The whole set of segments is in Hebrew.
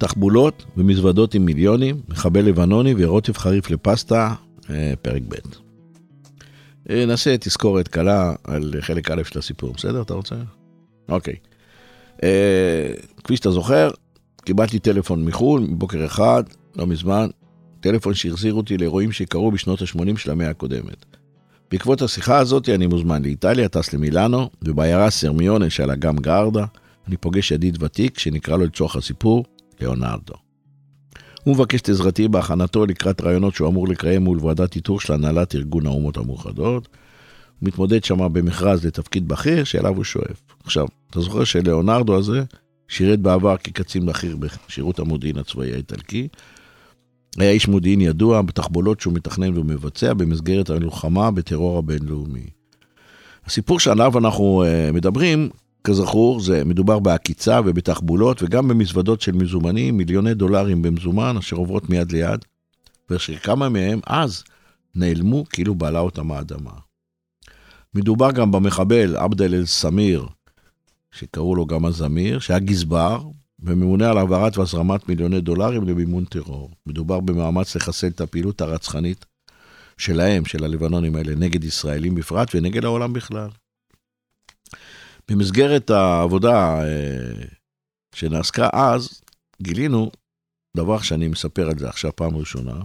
תחבולות ומזוודות עם מיליונים, מחבל לבנוני ורוטף חריף לפסטה, אה, פרק ב'. אה, נעשה תזכורת קלה על חלק א' של הסיפור, בסדר? אתה רוצה? אוקיי. אה, כפי שאתה זוכר, קיבלתי טלפון מחו"ל, מבוקר אחד, לא מזמן, טלפון שהחזיר אותי לאירועים שקרו בשנות ה-80 של המאה הקודמת. בעקבות השיחה הזאת אני מוזמן לאיטליה, טס למילאנו, ובעיירה סרמיונה שעל אגם גרדה, אני פוגש ידיד ותיק שנקרא לו לצורך הסיפור, ליאונרדו. הוא מבקש את עזרתי בהכנתו לקראת רעיונות שהוא אמור לקיים מול ועדת איתור של הנהלת ארגון האומות המאוחדות. הוא מתמודד שם במכרז לתפקיד בכיר שאליו הוא שואף. עכשיו, אתה זוכר שליאונרדו הזה שירת בעבר כקצין בכיר בשירות המודיעין הצבאי האיטלקי. היה איש מודיעין ידוע בתחבולות שהוא מתכנן ומבצע במסגרת הלוחמה בטרור הבינלאומי. הסיפור שעליו אנחנו uh, מדברים כזכור, זה מדובר בעקיצה ובתחבולות וגם במזוודות של מזומנים, מיליוני דולרים במזומן אשר עוברות מיד ליד, ואשר כמה מהם אז נעלמו כאילו בעלה אותם האדמה. מדובר גם במחבל עבדל אל-סמיר, שקראו לו גם הזמיר, שהיה גזבר וממונה על העברת והזרמת מיליוני דולרים למימון טרור. מדובר במאמץ לחסל את הפעילות הרצחנית שלהם, של הלבנונים האלה, נגד ישראלים בפרט ונגד העולם בכלל. במסגרת העבודה אה, שנעסקה אז, גילינו דבר שאני מספר על זה עכשיו פעם ראשונה,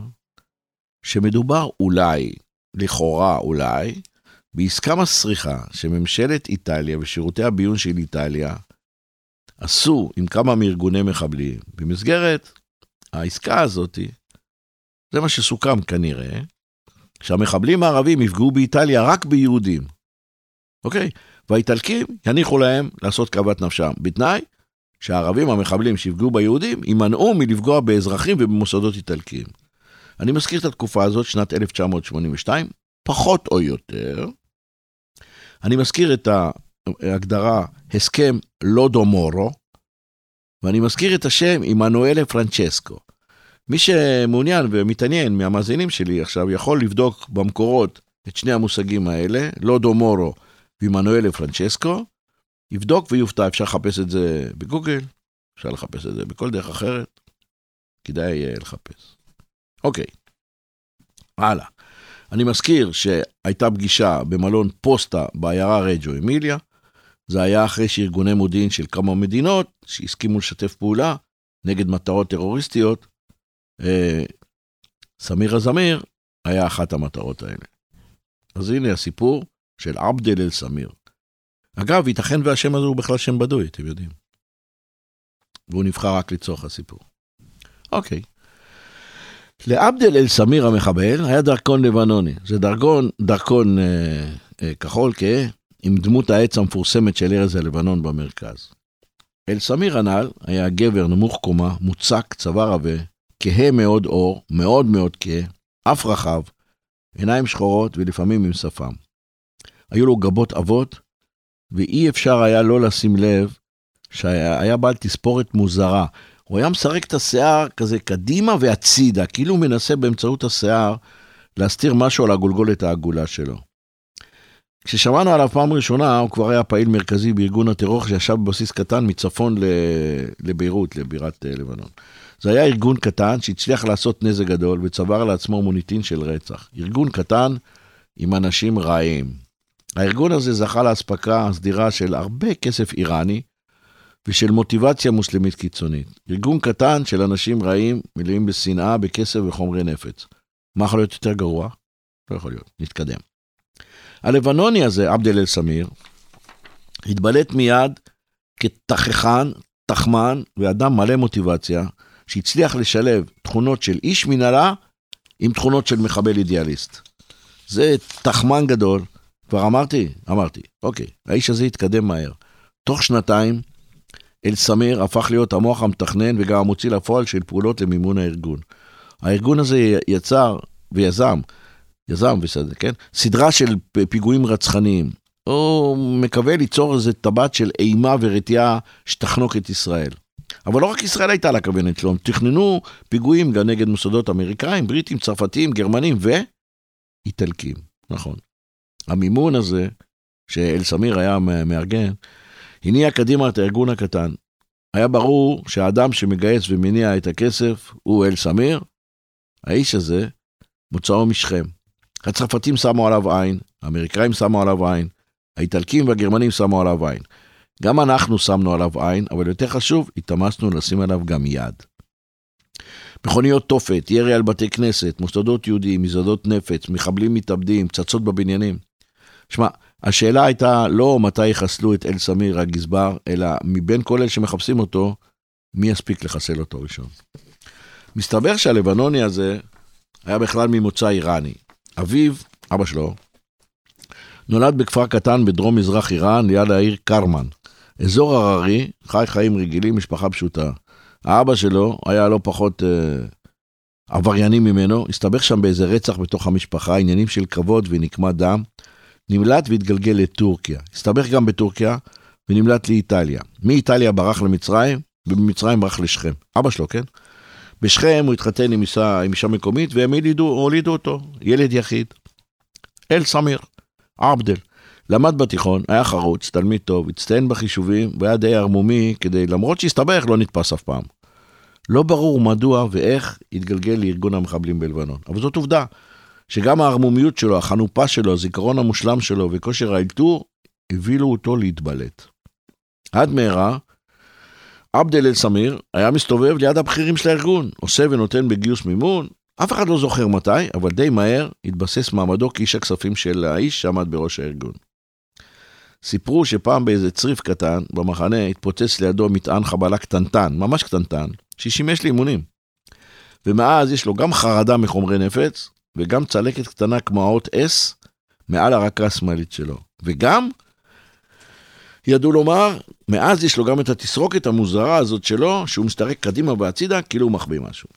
שמדובר אולי, לכאורה אולי, בעסקה מסריחה שממשלת איטליה ושירותי הביון של איטליה עשו עם כמה מארגוני מחבלים. במסגרת העסקה הזאת, זה מה שסוכם כנראה, שהמחבלים הערבים יפגעו באיטליה רק ביהודים. אוקיי? והאיטלקים יניחו להם לעשות כאוות נפשם, בתנאי שהערבים המחבלים שיפגעו ביהודים יימנעו מלפגוע באזרחים ובמוסדות איטלקיים. אני מזכיר את התקופה הזאת, שנת 1982, פחות או יותר. אני מזכיר את ההגדרה הסכם לודו מורו, ואני מזכיר את השם עמנואלה פרנצ'סקו. מי שמעוניין ומתעניין מהמאזינים שלי עכשיו יכול לבדוק במקורות את שני המושגים האלה, לודו מורו ועמנואלה פרנצ'סקו, יבדוק ויופתע, אפשר לחפש את זה בגוגל, אפשר לחפש את זה בכל דרך אחרת, כדאי uh, לחפש. אוקיי, הלאה. אני מזכיר שהייתה פגישה במלון פוסטה בעיירה רג'ו אמיליה, זה היה אחרי שארגוני מודיעין של כמה מדינות שהסכימו לשתף פעולה נגד מטרות טרוריסטיות, אה, סמיר הזמיר היה אחת המטרות האלה. אז הנה הסיפור של עבדל אל סמיר. אגב, ייתכן והשם הזה הוא בכלל שם בדוי, אתם יודעים. והוא נבחר רק לצורך הסיפור. אוקיי. לעבדל אל סמיר המחבל היה דרכון לבנוני. זה דרכון, דרכון אה, אה, כחול כהה, עם דמות העץ המפורסמת של ארז הלבנון במרכז. אל סמיר הנ"ל היה גבר נמוך קומה, מוצק, צוואר עבה, כהה מאוד אור, מאוד מאוד כהה, אף רחב, עיניים שחורות ולפעמים עם שפם. היו לו גבות עבות, ואי אפשר היה לא לשים לב שהיה בעל תספורת מוזרה. הוא היה מסרק את השיער כזה קדימה והצידה, כאילו הוא מנסה באמצעות השיער להסתיר משהו על הגולגולת העגולה שלו. כששמענו עליו פעם ראשונה, הוא כבר היה פעיל מרכזי בארגון הטרור שישב בבסיס קטן מצפון לביירות, לבירת אה, לבנון. זה היה ארגון קטן שהצליח לעשות נזק גדול וצבר לעצמו מוניטין של רצח. ארגון קטן עם אנשים רעים. הארגון הזה זכה לאספקה סדירה של הרבה כסף איראני, ושל מוטיבציה מוסלמית קיצונית. ארגון קטן של אנשים רעים, מלאים בשנאה, בכסף וחומרי נפץ. מה יכול להיות יותר גרוע? לא יכול להיות, נתקדם. הלבנוני הזה, עבד אל סמיר, התבלט מיד כתכחן, תחמן ואדם מלא מוטיבציה, שהצליח לשלב תכונות של איש מנהלה עם תכונות של מחבל אידיאליסט. זה תחמן גדול, כבר אמרתי? אמרתי. אוקיי, האיש הזה התקדם מהר. תוך שנתיים, אל סמיר הפך להיות המוח המתכנן וגם המוציא לפועל של פעולות למימון הארגון. הארגון הזה יצר ויזם, יזם בסדר, כן? סדרה של פיגועים רצחניים. הוא מקווה ליצור איזה טבעת של אימה ורתיעה שתחנוק את ישראל. אבל לא רק ישראל הייתה על הכוונת שלו, הם תכננו פיגועים גם נגד מוסדות אמריקאים, בריטים, צרפתים, גרמנים ואיטלקים, נכון. המימון הזה, שאל סמיר היה מארגן, הניע קדימה את הארגון הקטן. היה ברור שהאדם שמגייס ומניע את הכסף הוא אל סמיר. האיש הזה, מוצאו משכם. הצרפתים שמו עליו עין, האמריקאים שמו עליו עין, האיטלקים והגרמנים שמו עליו עין. גם אנחנו שמנו עליו עין, אבל יותר חשוב, התאמצנו לשים עליו גם יד. מכוניות תופת, ירי על בתי כנסת, מוסדות יהודיים, מזוודות נפץ, מחבלים מתאבדים, פצצות בבניינים. שמע, השאלה הייתה לא מתי יחסלו את אל סמיר הגזבר, אלא מבין כל אלה שמחפשים אותו, מי יספיק לחסל אותו ראשון. מסתבר שהלבנוני הזה היה בכלל ממוצא איראני. אביו, אבא שלו, נולד בכפר קטן בדרום מזרח איראן, ליד העיר קרמן. אזור הררי, חי חיים רגילים, משפחה פשוטה. האבא שלו היה לא פחות אה, עברייני ממנו, הסתבך שם באיזה רצח בתוך המשפחה, עניינים של כבוד ונקמת דם. נמלט והתגלגל לטורקיה. הסתבך גם בטורקיה ונמלט לאיטליה. מאיטליה ברח למצרים, ובמצרים ברח לשכם. אבא שלו, כן? בשכם הוא התחתן עם אישה מקומית, והם הולידו, הולידו אותו, ילד יחיד. אל סמיר, עבדל. למד בתיכון, היה חרוץ, תלמיד טוב, הצטיין בחישובים, והיה די ערמומי, כדי, למרות שהסתבך, לא נתפס אף פעם. לא ברור מדוע ואיך התגלגל לארגון המחבלים בלבנון, אבל זאת עובדה. שגם הערמומיות שלו, החנופה שלו, הזיכרון המושלם שלו וכושר האלתור, הבילו אותו להתבלט. עד מהרה, עבד אל סמיר היה מסתובב ליד הבכירים של הארגון, עושה ונותן בגיוס מימון, אף אחד לא זוכר מתי, אבל די מהר התבסס מעמדו כאיש הכספים של האיש שעמד בראש הארגון. סיפרו שפעם באיזה צריף קטן במחנה התפוצץ לידו מטען חבלה קטנטן, ממש קטנטן, ששימש לאימונים. ומאז יש לו גם חרדה מחומרי נפץ, וגם צלקת קטנה כמו האות S מעל הרקה השמאלית שלו. וגם, ידעו לומר, מאז יש לו גם את התסרוקת המוזרה הזאת שלו, שהוא מסתרק קדימה והצידה כאילו הוא מחביא משהו.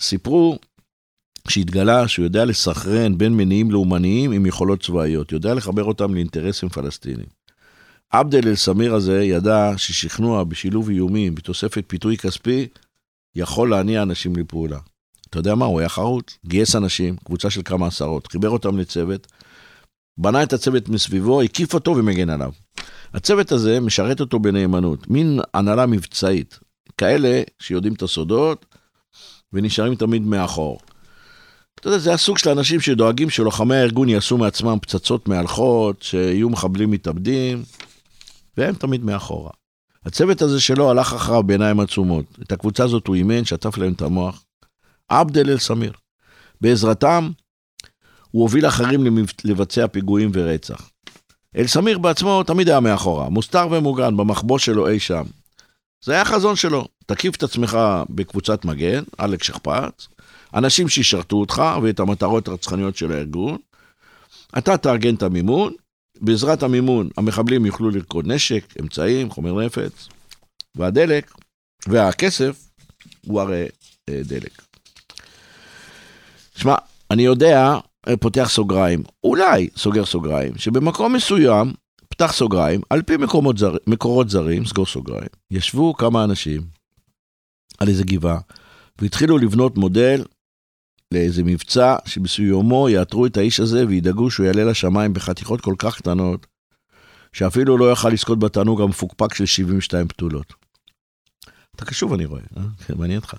סיפרו שהתגלה שהוא יודע לסכרן בין מניעים לאומניים עם יכולות צבאיות, יודע לחבר אותם לאינטרסים פלסטיניים. עבד אל סמיר הזה ידע ששכנוע בשילוב איומים בתוספת פיתוי כספי יכול להניע אנשים לפעולה. אתה יודע מה, הוא היה חרוץ, גייס אנשים, קבוצה של כמה עשרות, חיבר אותם לצוות, בנה את הצוות מסביבו, הקיף אותו ומגן עליו. הצוות הזה משרת אותו בנאמנות, מין הנהלה מבצעית, כאלה שיודעים את הסודות ונשארים תמיד מאחור. אתה יודע, זה הסוג של אנשים שדואגים שלוחמי הארגון יעשו מעצמם פצצות מהלכות, שיהיו מחבלים מתאבדים, והם תמיד מאחורה. הצוות הזה שלו הלך אחריו בעיניים עצומות. את הקבוצה הזאת הוא אימן, שטף להם את המוח. עבד אל סמיר. בעזרתם, הוא הוביל אחרים לבצע פיגועים ורצח. אל סמיר בעצמו תמיד היה מאחורה, מוסתר ומוגן במחבוא שלו אי שם. זה היה החזון שלו, תקיף את עצמך בקבוצת מגן, עלק שכפ"ץ, אנשים שישרתו אותך ואת המטרות הרצחניות של הארגון, אתה תארגן את המימון, בעזרת המימון המחבלים יוכלו לרקוד נשק, אמצעים, חומר נפץ, והדלק, והכסף הוא הרי אה, דלק. שמע, אני יודע, אה, פותח סוגריים, אולי סוגר סוגריים, שבמקום מסוים, פתח סוגריים, על פי זר, מקורות זרים, סגור סוגריים, ישבו כמה אנשים על איזה גבעה, והתחילו לבנות מודל לאיזה מבצע שבסיומו יאתרו את האיש הזה וידאגו שהוא יעלה לשמיים בחתיכות כל כך קטנות, שאפילו לא יוכל לזכות בתענוג המפוקפק של 72 פתולות. אתה קשוב אני רואה, אה? כן, מעניין אותך.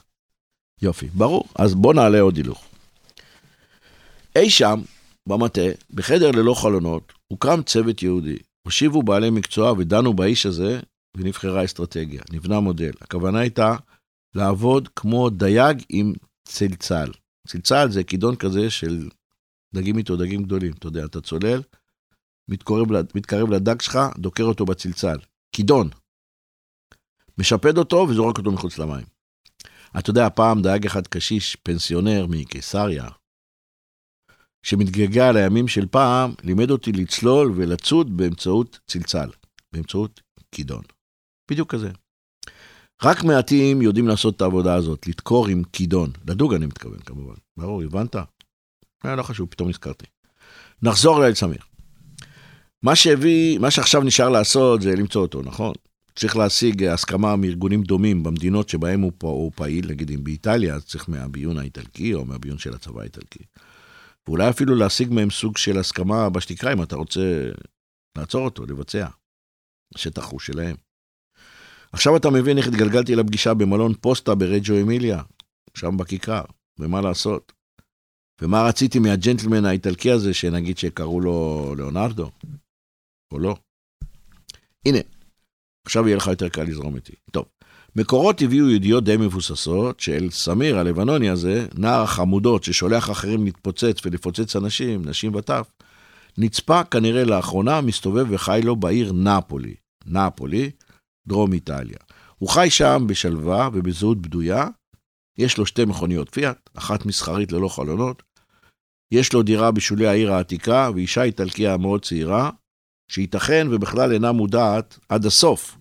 יופי, ברור. אז בוא נעלה עוד הילוך. אי שם, במטה, בחדר ללא חלונות, הוקם צוות יהודי. הושיבו בעלי מקצוע ודנו באיש הזה ונבחרה אסטרטגיה, נבנה מודל. הכוונה הייתה לעבוד כמו דייג עם צלצל. צלצל זה כידון כזה של דגים איתו, דגים גדולים. אתה יודע, אתה צולל, מתקרב, מתקרב לדג שלך, דוקר אותו בצלצל. כידון. משפד אותו וזורק אותו מחוץ למים. אתה יודע, פעם דייג אחד קשיש, פנסיונר מקיסריה, שמתגעגע לימים של פעם, לימד אותי לצלול ולצוד באמצעות צלצל, באמצעות כידון. בדיוק כזה. רק מעטים יודעים לעשות את העבודה הזאת, לדקור עם כידון. לדוג אני מתכוון כמובן. ברור, הבנת? היה לא חשוב, פתאום נזכרתי. נחזור לאל סמיר. מה שהביא, מה שעכשיו נשאר לעשות זה למצוא אותו, נכון? צריך להשיג הסכמה מארגונים דומים במדינות שבהם הוא, הוא פעיל, נגיד אם באיטליה, אז צריך מהביון האיטלקי או מהביון של הצבא האיטלקי. ואולי אפילו להשיג מהם סוג של הסכמה בשתיקה אם אתה רוצה לעצור אותו, לבצע. השטח הוא שלהם. עכשיו אתה מבין איך התגלגלתי לפגישה במלון פוסטה ברג'ו אמיליה, שם בכיכר, ומה לעשות. ומה רציתי מהג'נטלמן האיטלקי הזה, שנגיד שקראו לו ליאונרדו, או לא. הנה, עכשיו יהיה לך יותר קל לזרום איתי. טוב, מקורות הביאו ידיעות די מבוססות של סמיר הלבנוני הזה, נער החמודות ששולח אחרים להתפוצץ ולפוצץ אנשים, נשים וטף, נצפה כנראה לאחרונה מסתובב וחי לו בעיר נפולי. נפולי, דרום איטליה. הוא חי שם בשלווה ובזהות בדויה. יש לו שתי מכוניות פיאט, אחת מסחרית ללא חלונות. יש לו דירה בשולי העיר העתיקה ואישה איטלקיה מאוד צעירה, שייתכן ובכלל אינה מודעת עד הסוף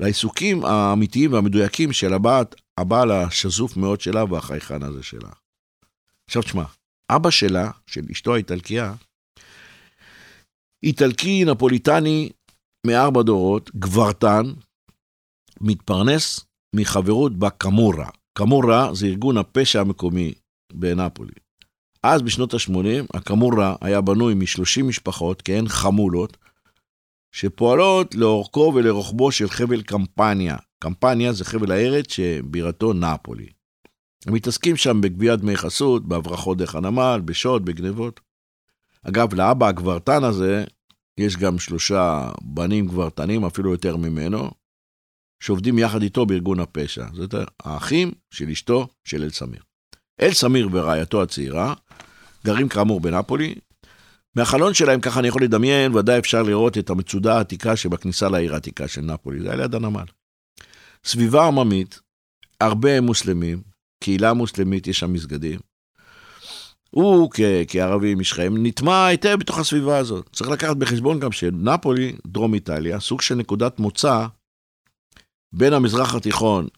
לעיסוקים האמיתיים והמדויקים של הבת, הבעל השזוף מאוד שלה והחייכן הזה שלה. עכשיו תשמע, אבא שלה, של אשתו האיטלקייה, איטלקי נפוליטני מארבע דורות, גברתן, מתפרנס מחברות בקמורה. קמורה זה ארגון הפשע המקומי בנפולי. אז בשנות ה-80, הקמורה היה בנוי מ-30 משפחות, כהן חמולות, שפועלות לאורכו ולרוחבו של חבל קמפניה. קמפניה זה חבל הארץ שבירתו נפולי. הם מתעסקים שם בגביית דמי חסות, בהברחות דרך הנמל, בשוד, בגנבות. אגב, לאבא הגברתן הזה, יש גם שלושה בנים גברתנים, אפילו יותר ממנו, שעובדים יחד איתו בארגון הפשע. זאת האחים של אשתו של אל סמיר. אל סמיר ורעייתו הצעירה גרים כאמור בנפולי, מהחלון שלהם, ככה אני יכול לדמיין, ודאי אפשר לראות את המצודה העתיקה שבכניסה לעיר העתיקה של נפולי, זה היה ליד הנמל. סביבה עממית, הרבה מוסלמים, קהילה מוסלמית, יש שם מסגדים. הוא כ- כערבי משכם נטמע היטב בתוך הסביבה הזאת. צריך לקחת בחשבון גם שנפולי, דרום איטליה, סוג של נקודת מוצא בין המזרח התיכון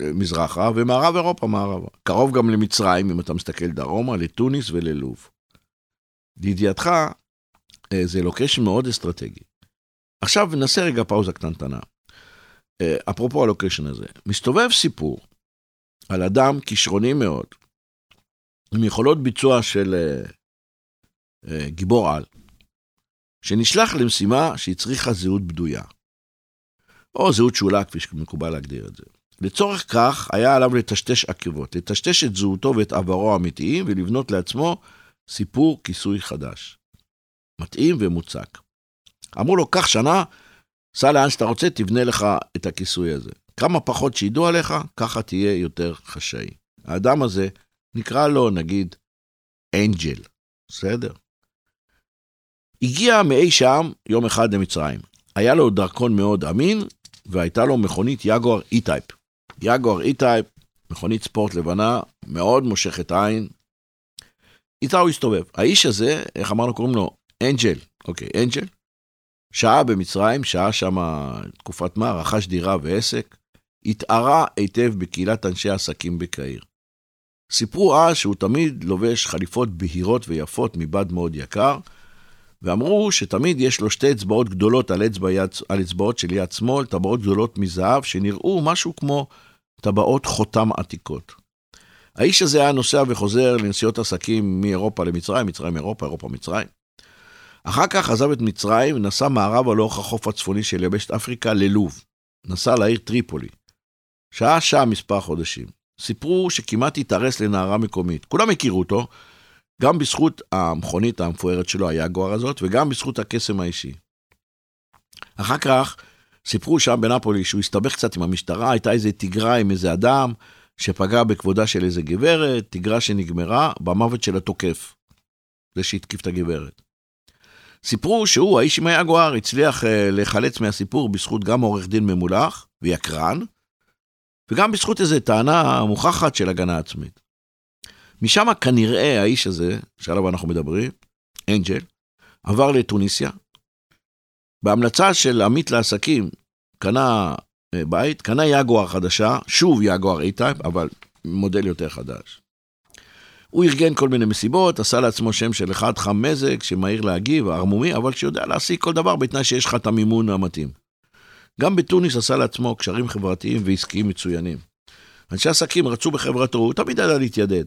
מזרחה ומערב אירופה מערבה. קרוב גם למצרים, אם אתה מסתכל דרומה, לתוניס וללוב. לידיעתך, אה, זה לוקיישן מאוד אסטרטגי. עכשיו נעשה רגע פאוזה קטנטנה. אה, אפרופו הלוקיישן הזה, מסתובב סיפור על אדם כישרוני מאוד, עם יכולות ביצוע של uh, uh, גיבור על, שנשלח למשימה שהצריכה זהות בדויה, או זהות שאולה, כפי שמקובל להגדיר את זה. לצורך כך, היה עליו לטשטש עקבות, לטשטש את זהותו ואת עברו האמיתיים, ולבנות לעצמו סיפור כיסוי חדש. מתאים ומוצק. אמרו לו, קח שנה, סע לאן שאתה רוצה, תבנה לך את הכיסוי הזה. כמה פחות שידעו עליך, ככה תהיה יותר חשאי. האדם הזה, נקרא לו, נגיד, אנג'ל, בסדר? הגיע מאי שם יום אחד למצרים. היה לו דרכון מאוד אמין, והייתה לו מכונית יגואר E-Type. יגואר E-Type, מכונית ספורט לבנה, מאוד מושכת עין, איתה הוא הסתובב. האיש הזה, איך אמרנו, קוראים לו אנג'ל, אוקיי, אנג'ל, שהה במצרים, שהה שם תקופת מה, רכש דירה ועסק, התערה היטב בקהילת אנשי עסקים בקהיר. סיפרו אז שהוא תמיד לובש חליפות בהירות ויפות מבד מאוד יקר, ואמרו שתמיד יש לו שתי אצבעות גדולות על, אצבע יד, על אצבעות של יד שמאל, טבעות גדולות מזהב, שנראו משהו כמו טבעות חותם עתיקות. האיש הזה היה נוסע וחוזר לנסיעות עסקים מאירופה למצרים, מצרים אירופה, אירופה מצרים. אחר כך עזב את מצרים ונסע מערבה לאורך החוף הצפוני של יבשת אפריקה ללוב. נסע לעיר טריפולי. שהה שם מספר חודשים. סיפרו שכמעט התארס לנערה מקומית. כולם הכירו אותו, גם בזכות המכונית המפוארת שלו, היגואר הזאת, וגם בזכות הקסם האישי. אחר כך סיפרו שם בנפולי שהוא הסתבך קצת עם המשטרה, הייתה איזה תיגרה עם איזה אדם שפגע בכבודה של איזה גברת, תיגרה שנגמרה במוות של התוקף, זה שהתקיף את הגברת. סיפרו שהוא, האיש עם היגואר, הצליח uh, להיחלץ מהסיפור בזכות גם עורך דין ממולח ויקרן, וגם בזכות איזו טענה מוכחת של הגנה עצמית. משם כנראה האיש הזה, שעליו אנחנו מדברים, אנג'ל, עבר לטוניסיה. בהמלצה של עמית לעסקים, קנה בית, קנה יגואר חדשה, שוב יגואר A-Type, אבל מודל יותר חדש. הוא ארגן כל מיני מסיבות, עשה לעצמו שם של אחד חם מזג, שמהיר להגיב, ערמומי, אבל שיודע להשיג כל דבר בתנאי שיש לך את המימון המתאים. גם בתוניס עשה לעצמו קשרים חברתיים ועסקיים מצוינים. אנשי עסקים רצו בחברתו, הוא תמיד ידע להתיידד.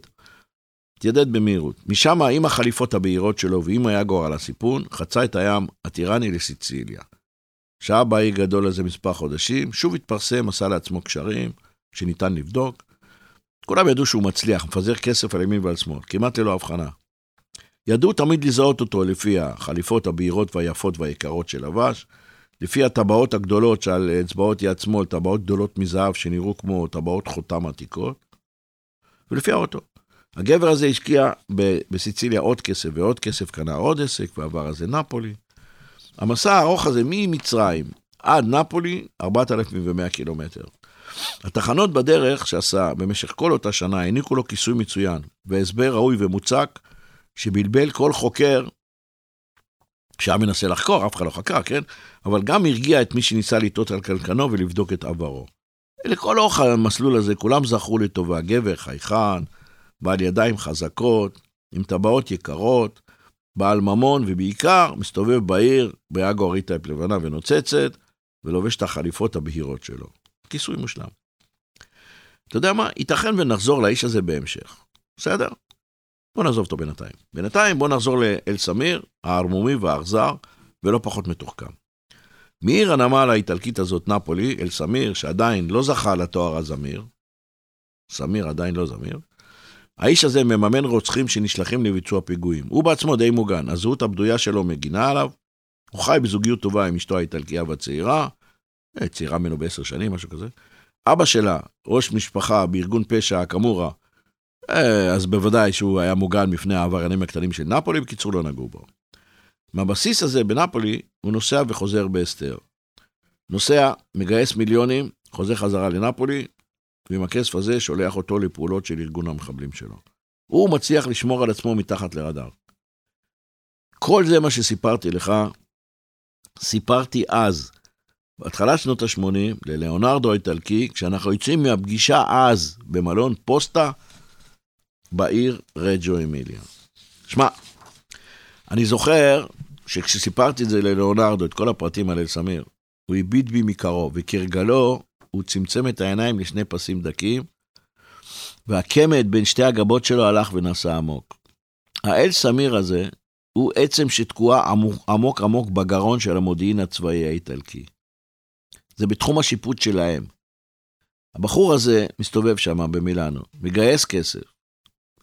התיידד במהירות. משם, עם החליפות הבהירות שלו ועם היגור על הסיפון, חצה את הים הטירני לסיציליה. שהה באי גדול הזה מספר חודשים, שוב התפרסם, עשה לעצמו קשרים שניתן לבדוק. כולם ידעו שהוא מצליח, מפזר כסף על ימין ועל שמאל, כמעט ללא הבחנה. ידעו תמיד לזהות אותו לפי החליפות הבהירות והיפות והיקרות שלבש, לפי הטבעות הגדולות שעל אצבעות יד שמאל, טבעות גדולות מזהב שנראו כמו טבעות חותם עתיקות, ולפי האוטו. הגבר הזה השקיע בסיציליה עוד כסף ועוד כסף, קנה עוד עסק, ועבר אז לנפולי. המסע הארוך הזה ממצרים עד נפולי, 4,100 קילומטר. התחנות בדרך שעשה במשך כל אותה שנה העניקו לו כיסוי מצוין, והסבר ראוי ומוצק, שבלבל כל חוקר שהיה מנסה לחקור, אף אחד לא חקר, כן? אבל גם הרגיע את מי שניסה לטעות על קלקנו ולבדוק את עברו. לכל אורך המסלול הזה כולם זכרו לטובה, גבר חייכן, בעל ידיים חזקות, עם טבעות יקרות, בעל ממון, ובעיקר מסתובב בעיר ביגואר E-Type לבנה ונוצצת, ולובש את החליפות הבהירות שלו. כיסוי מושלם. אתה יודע מה? ייתכן ונחזור לאיש הזה בהמשך. בסדר? בוא נעזוב אותו בינתיים. בינתיים בוא נחזור לאל סמיר, הערמומי והאכזר, ולא פחות מתוחכם. מעיר הנמל האיטלקית הזאת, נפולי, אל סמיר, שעדיין לא זכה לתואר הזמיר, סמיר עדיין לא זמיר, האיש הזה מממן רוצחים שנשלחים לביצוע פיגועים. הוא בעצמו די מוגן, הזהות הבדויה שלו מגינה עליו, הוא חי בזוגיות טובה עם אשתו האיטלקייה והצעירה, אה, צעירה ממנו בעשר שנים, משהו כזה. אבא שלה, ראש משפחה בארגון פשע, קמורה, אה, אז בוודאי שהוא היה מוגן מפני העבריינים הקטנים של נפולי, בקיצור לא נגעו בו. מהבסיס הזה בנפולי, הוא נוסע וחוזר בהסתר. נוסע, מגייס מיליונים, חוזר חזרה לנפולי, ועם הכסף הזה שולח אותו לפעולות של ארגון המחבלים שלו. הוא מצליח לשמור על עצמו מתחת לרדאר. כל זה מה שסיפרתי לך, סיפרתי אז, בהתחלת שנות ה-80, ללאונרדו האיטלקי, כשאנחנו יוצאים מהפגישה אז במלון פוסטה בעיר רג'ו אמיליה. שמע, אני זוכר שכשסיפרתי את זה ללאונרדו, את כל הפרטים על אל סמיר, הוא הביט בי מקרוב, וכרגלו הוא צמצם את העיניים לשני פסים דקים, והקמד בין שתי הגבות שלו הלך ונסע עמוק. האל סמיר הזה הוא עצם שתקועה עמוק, עמוק עמוק בגרון של המודיעין הצבאי האיטלקי. זה בתחום השיפוט שלהם. הבחור הזה מסתובב שם במילאנו, מגייס כסף.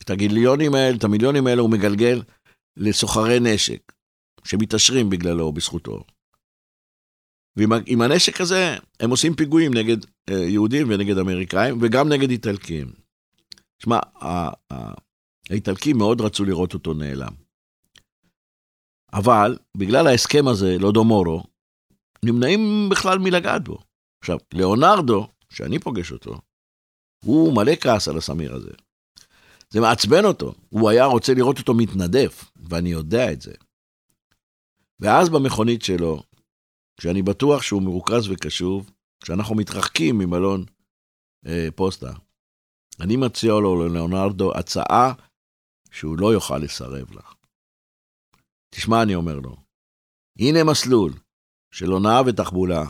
את הגיליונים האלה, את המיליונים האלה הוא מגלגל לסוחרי נשק, שמתעשרים בגללו או בזכותו. ועם הנשק הזה הם עושים פיגועים נגד אה, יהודים ונגד אמריקאים וגם נגד איטלקים. שמע, האיטלקים מאוד רצו לראות אותו נעלם. אבל בגלל ההסכם הזה, לא דומורו, נמנעים בכלל מלגעת בו. עכשיו, ליאונרדו, שאני פוגש אותו, הוא מלא כעס על הסמיר הזה. זה מעצבן אותו, הוא היה רוצה לראות אותו מתנדף, ואני יודע את זה. ואז במכונית שלו, כשאני בטוח שהוא מרוכז וקשוב, כשאנחנו מתרחקים ממלון אה, פוסטה, אני מציע לו ללאונרדו הצעה שהוא לא יוכל לסרב לה. תשמע, אני אומר לו, הנה מסלול של הונאה ותחבולה,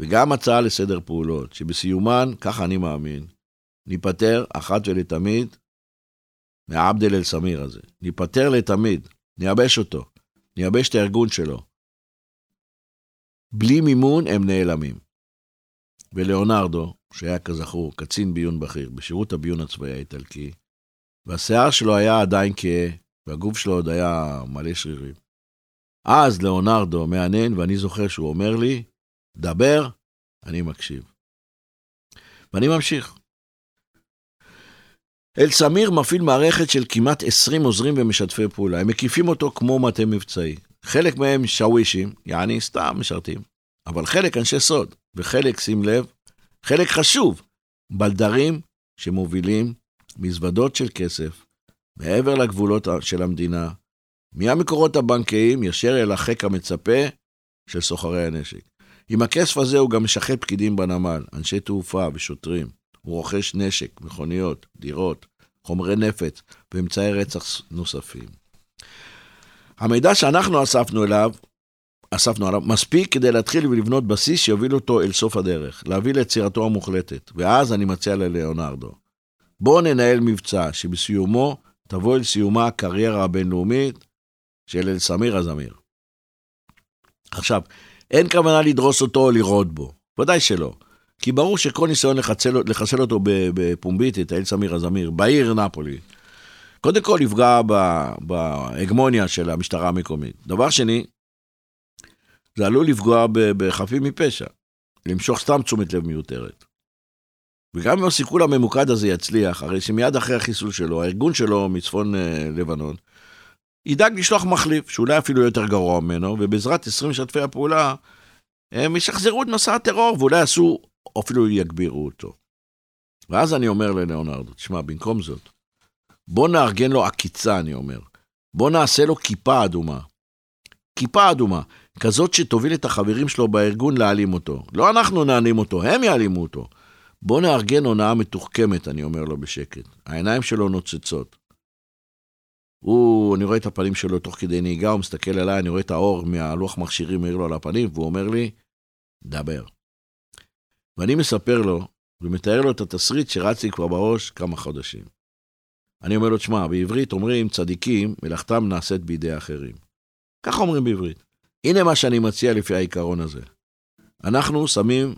וגם הצעה לסדר פעולות, שבסיומן, ככה אני מאמין, ניפטר אחת ולתמיד מעבדל אל-סמיר הזה. ניפטר לתמיד, נייבש אותו, נייבש את הארגון שלו. בלי מימון הם נעלמים. ולאונרדו, שהיה כזכור קצין ביון בכיר בשירות הביון הצבאי האיטלקי, והשיער שלו היה עדיין כהה, והגוף שלו עוד היה מלא שרירים. אז לאונרדו מהנהן, ואני זוכר שהוא אומר לי, דבר, אני מקשיב. ואני ממשיך. אל סמיר מפעיל מערכת של כמעט 20 עוזרים ומשתפי פעולה. הם מקיפים אותו כמו מטה מבצעי. חלק מהם שווישים, יעני סתם משרתים, אבל חלק אנשי סוד, וחלק, שים לב, חלק חשוב, בלדרים שמובילים מזוודות של כסף מעבר לגבולות של המדינה, מהמקורות הבנקאיים ישר אל החיק המצפה של סוחרי הנשק. עם הכסף הזה הוא גם משחט פקידים בנמל, אנשי תעופה ושוטרים. הוא רוכש נשק, מכוניות, דירות, חומרי נפץ ואמצעי רצח נוספים. המידע שאנחנו אספנו אליו, אספנו עליו, מספיק כדי להתחיל ולבנות בסיס שיוביל אותו אל סוף הדרך, להביא ליצירתו המוחלטת. ואז אני מציע ללאונרדו, בואו ננהל מבצע שבסיומו תבוא אל סיומה הקריירה הבינלאומית של אל סמיר הזמיר. עכשיו, אין כוונה לדרוס אותו או לראות בו, ודאי שלא. כי ברור שכל ניסיון לחסל, לחסל אותו בפומבית, את אל סמיר הזמיר, בעיר נפולי, קודם כל יפגע בהגמוניה של המשטרה המקומית. דבר שני, זה עלול לפגוע בחפים מפשע, למשוך סתם תשומת לב מיותרת. וגם אם הסיכול הממוקד הזה יצליח, הרי שמיד אחרי החיסול שלו, הארגון שלו מצפון אה, לבנון, ידאג לשלוח מחליף, שאולי אפילו יותר גרוע ממנו, ובעזרת 20 משתפי הפעולה, הם ישחזרו את מסע הטרור, ואולי יעשו, אפילו יגבירו אותו. ואז אני אומר ללאונרדו, תשמע, במקום זאת, בוא נארגן לו עקיצה, אני אומר. בוא נעשה לו כיפה אדומה. כיפה אדומה, כזאת שתוביל את החברים שלו בארגון להעלים אותו. לא אנחנו נעלים אותו, הם יעלימו אותו. בוא נארגן הונאה מתוחכמת, אני אומר לו בשקט. העיניים שלו נוצצות. הוא, אני רואה את הפנים שלו תוך כדי נהיגה, הוא מסתכל עליי, אני רואה את האור מהלוח מכשירים מאיר לו על הפנים, והוא אומר לי, דבר. ואני מספר לו, ומתאר לו את התסריט שרץ לי כבר בראש כמה חודשים. אני אומר לו, תשמע, בעברית אומרים צדיקים, מלאכתם נעשית בידי אחרים. ככה אומרים בעברית. הנה מה שאני מציע לפי העיקרון הזה. אנחנו שמים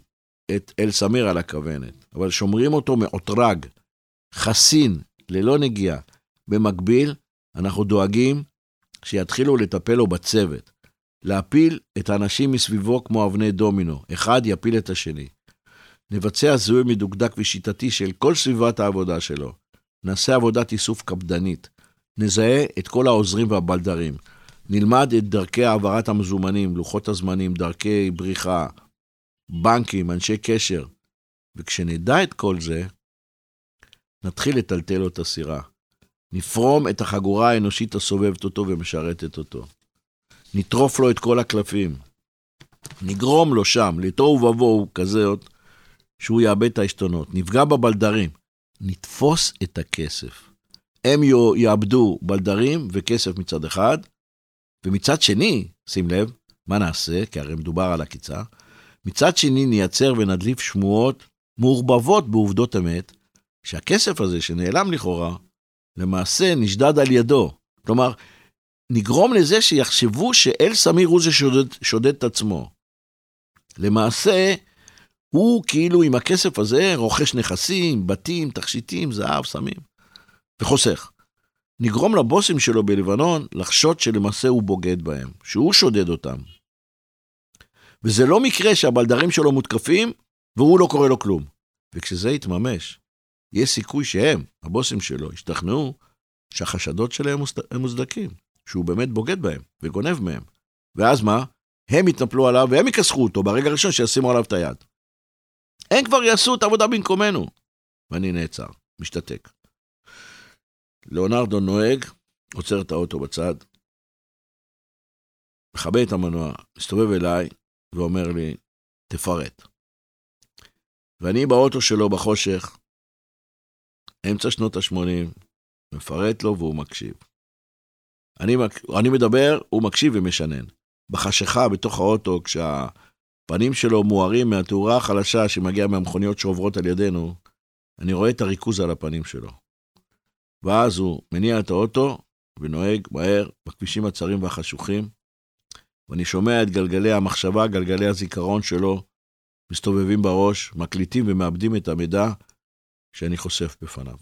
את אל סמיר על הכוונת, אבל שומרים אותו מאותרג, חסין, ללא נגיעה. במקביל, אנחנו דואגים שיתחילו לטפל לו בצוות, להפיל את האנשים מסביבו כמו אבני דומינו, אחד יפיל את השני. נבצע זיהוי מדוקדק ושיטתי של כל סביבת העבודה שלו. נעשה עבודת איסוף קפדנית. נזהה את כל העוזרים והבלדרים. נלמד את דרכי העברת המזומנים, לוחות הזמנים, דרכי בריחה, בנקים, אנשי קשר. וכשנדע את כל זה, נתחיל לטלטל לו את הסירה. נפרום את החגורה האנושית הסובבת אותו ומשרתת אותו. נטרוף לו את כל הקלפים. נגרום לו שם, לתוהו ובוהו כזאת, שהוא יאבד את העשתונות. נפגע בבלדרים. נתפוס את הכסף. הם יאבדו בלדרים וכסף מצד אחד, ומצד שני, שים לב, מה נעשה? כי הרי מדובר על עקיצה. מצד שני, נייצר ונדליף שמועות מעורבבות בעובדות אמת, שהכסף הזה שנעלם לכאורה, למעשה נשדד על ידו. כלומר, נגרום לזה שיחשבו שאל סמיר הוא זה שודד, את עצמו. למעשה, הוא כאילו עם הכסף הזה רוכש נכסים, בתים, תכשיטים, זהב, סמים, וחוסך. נגרום לבוסים שלו בלבנון לחשוד שלמעשה הוא בוגד בהם, שהוא שודד אותם. וזה לא מקרה שהבלדרים שלו מותקפים והוא לא קורא לו כלום. וכשזה יתממש, יש סיכוי שהם, הבוסים שלו, ישתכנעו שהחשדות שלהם הם מוצדקים, שהוא באמת בוגד בהם וגונב מהם. ואז מה? הם יתנפלו עליו והם יכסחו אותו ברגע הראשון שישימו עליו את היד. הם כבר יעשו את העבודה במקומנו. ואני נעצר, משתתק. ליאונרדו נוהג, עוצר את האוטו בצד, מכבה את המנוע, מסתובב אליי ואומר לי, תפרט. ואני באוטו שלו בחושך, אמצע שנות ה-80, מפרט לו והוא מקשיב. אני, אני מדבר, הוא מקשיב ומשנן. בחשיכה, בתוך האוטו, כשהפנים שלו מוארים מהתאורה החלשה שמגיעה מהמכוניות שעוברות על ידינו, אני רואה את הריכוז על הפנים שלו. ואז הוא מניע את האוטו ונוהג מהר בכבישים הצרים והחשוכים, ואני שומע את גלגלי המחשבה, גלגלי הזיכרון שלו, מסתובבים בראש, מקליטים ומאבדים את המידע שאני חושף בפניו.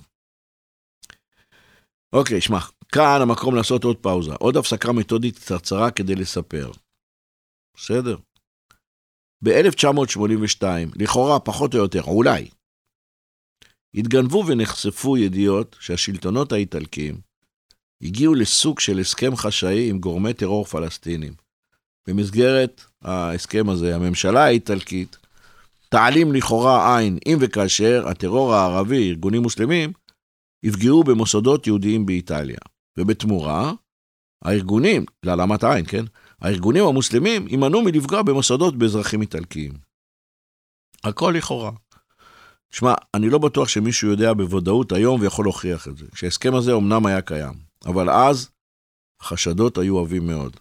אוקיי, שמע, כאן המקום לעשות עוד פאוזה, עוד הפסקה מתודית קצרצרה כדי לספר. בסדר? ב-1982, לכאורה פחות או יותר, אולי, התגנבו ונחשפו ידיעות שהשלטונות האיטלקיים הגיעו לסוג של הסכם חשאי עם גורמי טרור פלסטינים. במסגרת ההסכם הזה, הממשלה האיטלקית תעלים לכאורה עין אם וכאשר הטרור הערבי, ארגונים מוסלמים, יפגעו במוסדות יהודיים באיטליה. ובתמורה, הארגונים, להעלמת עין, כן? הארגונים המוסלמים יימנעו מלפגוע במוסדות באזרחים איטלקיים. הכל לכאורה. שמע, אני לא בטוח שמישהו יודע בוודאות היום ויכול להוכיח את זה, שההסכם הזה אמנם היה קיים, אבל אז החשדות היו עבים מאוד,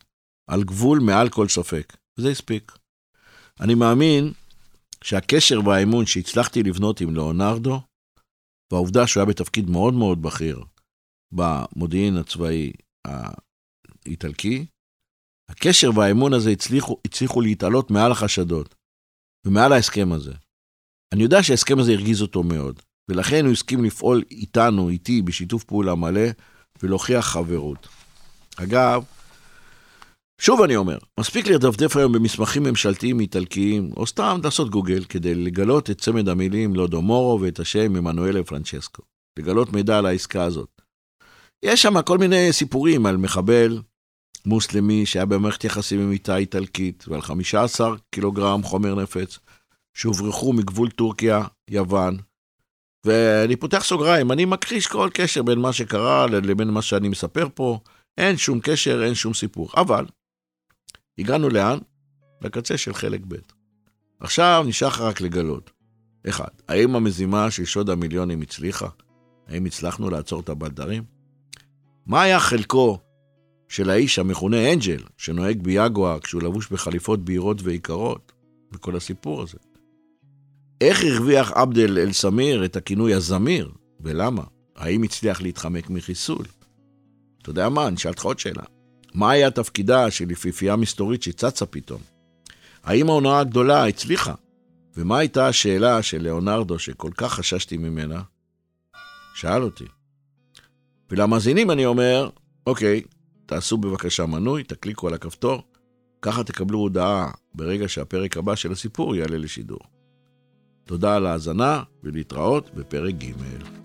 על גבול מעל כל ספק, וזה הספיק. אני מאמין שהקשר והאמון שהצלחתי לבנות עם ליאונרדו, והעובדה שהוא היה בתפקיד מאוד מאוד בכיר במודיעין הצבאי האיטלקי, הקשר והאמון הזה הצליחו, הצליחו להתעלות מעל החשדות ומעל ההסכם הזה. אני יודע שההסכם הזה הרגיז אותו מאוד, ולכן הוא הסכים לפעול איתנו, איתי, בשיתוף פעולה מלא, ולהוכיח חברות. אגב, שוב אני אומר, מספיק לדפדף היום במסמכים ממשלתיים איטלקיים, או סתם לעשות גוגל, כדי לגלות את צמד המילים לודומורו ואת השם עמנואלה פרנצ'סקו. לגלות מידע על העסקה הזאת. יש שם כל מיני סיפורים על מחבל מוסלמי שהיה במערכת יחסים עם איתה איטלקית, ועל 15 קילוגרם חומר נפץ שהוברחו מגבול טורקיה, יוון. ואני פותח סוגריים, אני מכחיש כל קשר בין מה שקרה לבין מה שאני מספר פה. אין שום קשר, אין שום סיפור. אבל, הגענו לאן? לקצה של חלק ב'. עכשיו נשאר רק לגלות. אחד, האם המזימה של שוד המיליונים הצליחה? האם הצלחנו לעצור את הבלדרים? מה היה חלקו של האיש המכונה אנג'ל, שנוהג ביגואר כשהוא לבוש בחליפות בהירות ויקרות, בכל הסיפור הזה? איך הרוויח עבדל אל-סמיר את הכינוי הזמיר, ולמה? האם הצליח להתחמק מחיסול? אתה יודע מה, אני אשאל אותך עוד שאלה. מה היה תפקידה של יפיפייה מסתורית שצצה פתאום? האם ההונאה הגדולה הצליחה? ומה הייתה השאלה של ליאונרדו שכל כך חששתי ממנה? שאל אותי. ולמאזינים אני אומר, אוקיי, תעשו בבקשה מנוי, תקליקו על הכפתור, ככה תקבלו הודעה ברגע שהפרק הבא של הסיפור יעלה לשידור. תודה על ההאזנה ולהתראות בפרק ג'.